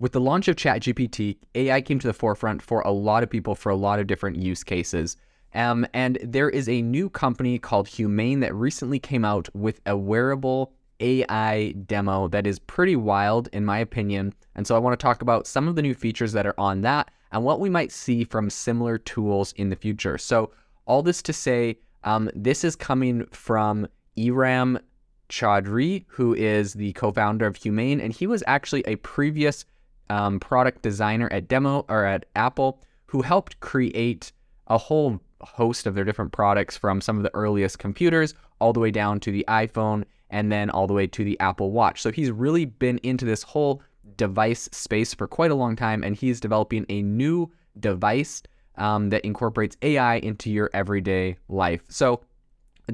With the launch of ChatGPT, AI came to the forefront for a lot of people for a lot of different use cases. Um, and there is a new company called Humane that recently came out with a wearable AI demo that is pretty wild, in my opinion. And so I want to talk about some of the new features that are on that and what we might see from similar tools in the future. So, all this to say, um, this is coming from Imran Chaudhri, who is the co founder of Humane, and he was actually a previous um, product designer at Demo or at Apple who helped create a whole host of their different products from some of the earliest computers all the way down to the iPhone and then all the way to the Apple Watch. So he's really been into this whole device space for quite a long time, and he's developing a new device um, that incorporates AI into your everyday life. So,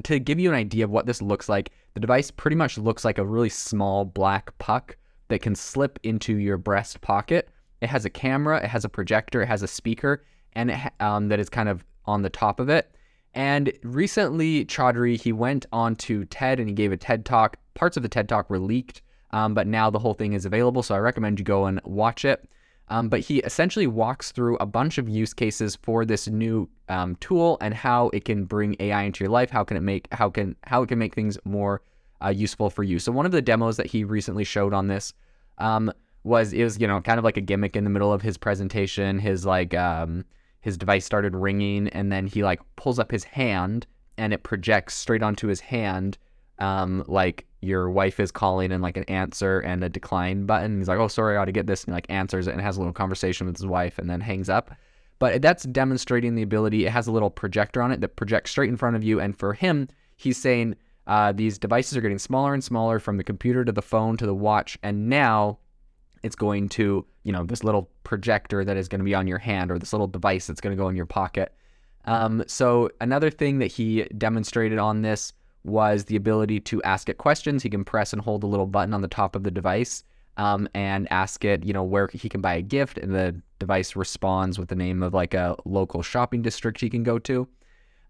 to give you an idea of what this looks like, the device pretty much looks like a really small black puck that can slip into your breast pocket. It has a camera, it has a projector, it has a speaker, and um, that is kind of on the top of it. And recently, Chaudhri he went on to TED and he gave a TED talk. Parts of the TED talk were leaked, um, but now the whole thing is available. So I recommend you go and watch it. Um, but he essentially walks through a bunch of use cases for this new um, tool and how it can bring AI into your life. How can it make how can how it can make things more uh, useful for you. So one of the demos that he recently showed on this um, was it was you know kind of like a gimmick in the middle of his presentation. His like um, his device started ringing, and then he like pulls up his hand and it projects straight onto his hand um, like your wife is calling and like an answer and a decline button. He's like, oh, sorry, I ought to get this. And like answers it and has a little conversation with his wife and then hangs up. But that's demonstrating the ability. It has a little projector on it that projects straight in front of you. And for him, he's saying uh, these devices are getting smaller and smaller from the computer to the phone to the watch. And now it's going to, you know, this little projector that is going to be on your hand or this little device that's going to go in your pocket. Um, so another thing that he demonstrated on this was the ability to ask it questions. He can press and hold a little button on the top of the device um, and ask it, you know, where he can buy a gift, and the device responds with the name of like a local shopping district he can go to.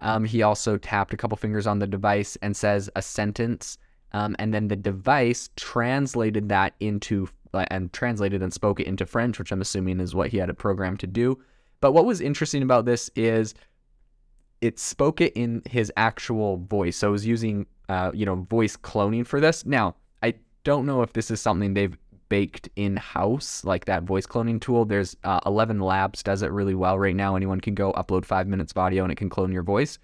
Um, he also tapped a couple fingers on the device and says a sentence, um, and then the device translated that into and translated and spoke it into French, which I'm assuming is what he had a program to do. But what was interesting about this is it spoke it in his actual voice. So it was using, uh, you know, voice cloning for this. Now, I don't know if this is something they've baked in house, like that voice cloning tool. There's uh, ElevenLabs does it really well right now. Anyone can go upload five minutes of audio and it can clone your voice.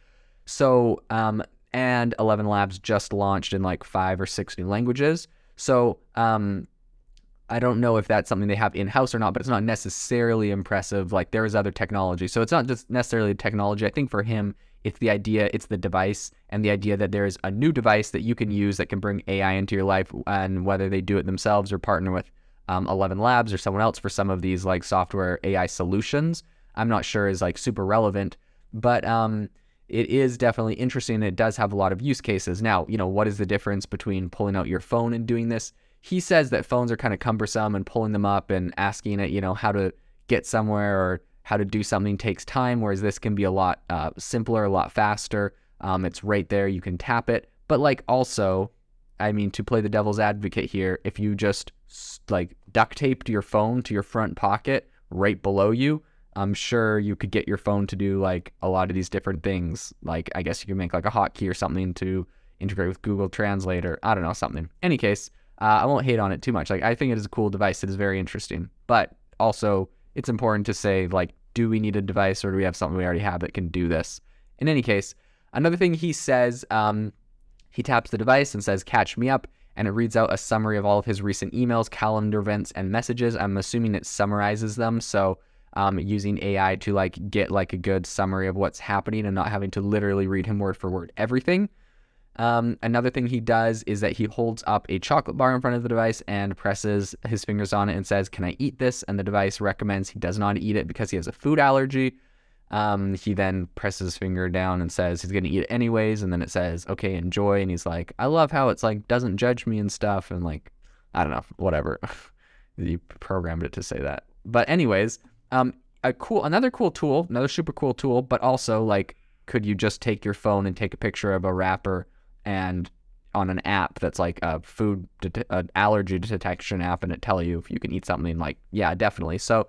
So, um, and ElevenLabs just launched in like five or six new languages. So, um, I don't know if that's something they have in house or not, but it's not necessarily impressive. Like there is other technology. So it's not just necessarily technology. I think for him, it's the idea, it's the device, and the idea that there is a new device that you can use that can bring AI into your life, and whether they do it themselves or partner with um, ElevenLabs or someone else for some of these like software AI solutions, I'm not sure is like super relevant. But um, it is definitely interesting. It does have a lot of use cases. Now, you know, what is the difference between pulling out your phone and doing this? he says that phones are kind of cumbersome and pulling them up and asking it, you know, how to get somewhere or how to do something takes time, whereas this can be a lot uh, simpler, a lot faster. Um, it's right there, you can tap it. But like also, I mean, to play the devil's advocate here, if you just like duct taped your phone to your front pocket right below you, I'm sure you could get your phone to do like a lot of these different things. Like I guess you could make like a hotkey or something to integrate with Google Translate or I don't know something. Any case, uh, I won't hate on it too much. Like I think it is a cool device. It is very interesting, but also it's important to say like, do we need a device or do we have something we already have that can do this? In any case, another thing he says, um, he taps the device and says, "Catch me up." And it reads out a summary of all of his recent emails, calendar events, and messages. I'm assuming it summarizes them. So um, using AI to like get like a good summary of what's happening and not having to literally read him word for word everything. Um, another thing he does is that he holds up a chocolate bar in front of the device and presses his fingers on it and says, Can I eat this? And the device recommends he does not eat it because he has a food allergy. Um, he then presses his finger down and says he's going to eat it anyways. And then it says, Okay, enjoy. And he's like, I love how it's like, doesn't judge me and stuff. And like, I don't know, whatever. you programmed it to say that. But, anyways, um, a cool, another cool tool, another super cool tool, but also like, could you just take your phone and take a picture of a wrapper? And on an app that's like a food an allergy detection app and it tell you if you can eat something like yeah definitely. So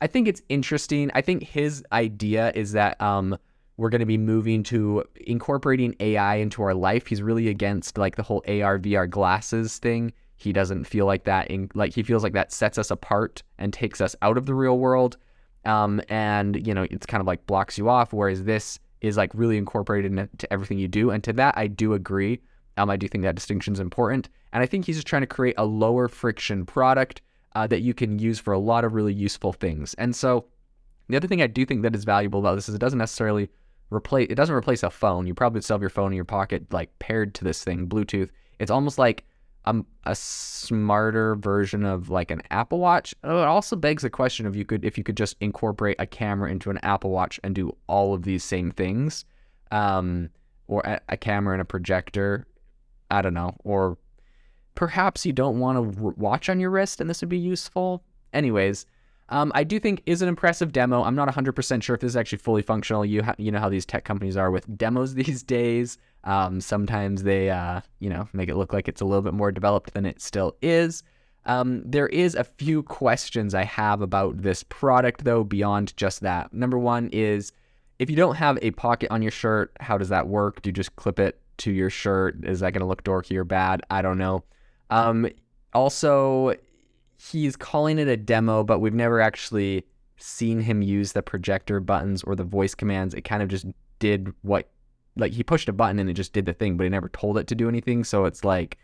i think it's interesting. I think his idea is that um we're going to be moving to incorporating ai into our life. He's really against like the whole ar vr glasses thing. He doesn't feel like that in like he feels like that sets us apart and takes us out of the real world. Um and you know it's kind of like blocks you off whereas this is like really incorporated into everything you do and to that i do agree um, I do think that distinction is important. And I think he's just trying to create a lower friction product uh, that you can use for a lot of really useful things. And so the other thing I do think that is valuable about this is it doesn't necessarily replace it doesn't replace a phone. You probably still have your phone in your pocket like paired to this thing, Bluetooth. It's almost like a, a smarter version of like an Apple Watch. Oh, it also begs the question of you could if you could just incorporate a camera into an Apple Watch and do all of these same things, um, or a, a camera and a projector I don't know, or perhaps you don't want to watch on your wrist and this would be useful. Anyways, um, I do think is an impressive demo. I'm not 100% sure if this is actually fully functional. You ha- you know how these tech companies are with demos these days. Um, sometimes they uh, you know make it look like it's a little bit more developed than it still is. Um, there is a few questions I have about this product though beyond just that. Number one is if you don't have a pocket on your shirt, how does that work? Do you just clip it to your shirt. Is that going to look dorky or bad? I don't know. Um, also, he's calling it a demo, but we've never actually seen him use the projector buttons or the voice commands. It kind of just did what, like, he pushed a button and it just did the thing, but he never told it to do anything. So it's like,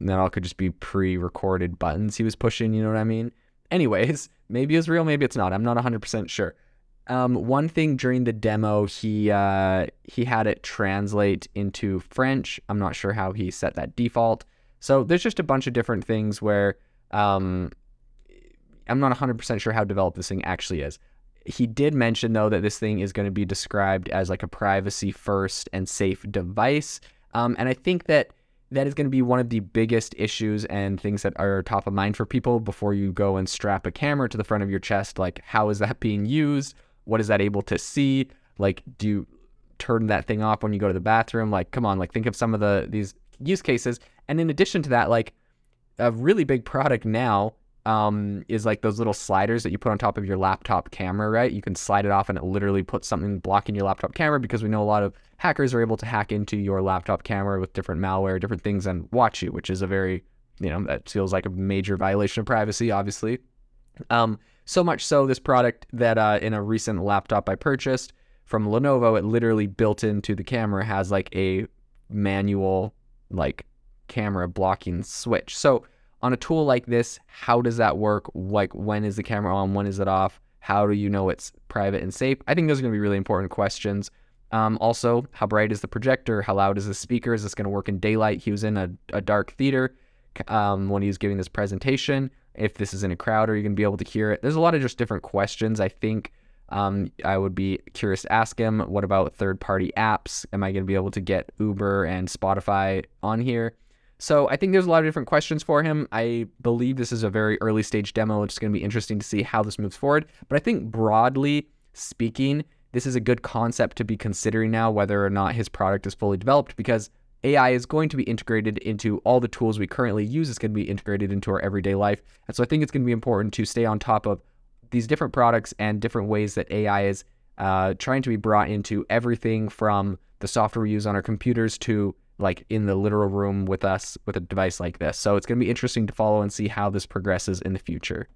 that all could just be pre recorded buttons he was pushing. You know what I mean? Anyways, maybe it's real, maybe it's not. I'm not 100% sure. Um, one thing during the demo, he uh, he had it translate into French. I'm not sure how he set that default. So there's just a bunch of different things where um, I'm not 100% sure how developed this thing actually is. He did mention though that this thing is going to be described as like a privacy first and safe device. Um, and I think that that is going to be one of the biggest issues and things that are top of mind for people before you go and strap a camera to the front of your chest. Like, how is that being used? What is that able to see? Like, do you turn that thing off when you go to the bathroom? Like, come on, like think of some of the these use cases. And in addition to that, like a really big product now um, is like those little sliders that you put on top of your laptop camera, right? You can slide it off and it literally puts something blocking your laptop camera because we know a lot of hackers are able to hack into your laptop camera with different malware, different things, and watch you, which is a very, you know, that feels like a major violation of privacy, obviously. Um, so much so, this product that uh, in a recent laptop I purchased from Lenovo, it literally built into the camera has like a manual like camera blocking switch. So on a tool like this, how does that work? Like when is the camera on? When is it off? How do you know it's private and safe? I think those are going to be really important questions. Um, also, how bright is the projector? How loud is the speaker? Is this going to work in daylight? He was in a, a dark theater um, when he was giving this presentation if this is in a crowd, are you going to be able to hear it? There's a lot of just different questions. I think um, I would be curious to ask him. What about third party apps? Am I going to be able to get Uber and Spotify on here? So I think there's a lot of different questions for him. I believe this is a very early stage demo. It's going to be interesting to see how this moves forward. But I think broadly speaking, this is a good concept to be considering now, whether or not his product is fully developed, because AI is going to be integrated into all the tools we currently use. It's going to be integrated into our everyday life. And so I think it's going to be important to stay on top of these different products and different ways that AI is uh, trying to be brought into everything from the software we use on our computers to like in the literal room with us with a device like this. So it's going to be interesting to follow and see how this progresses in the future.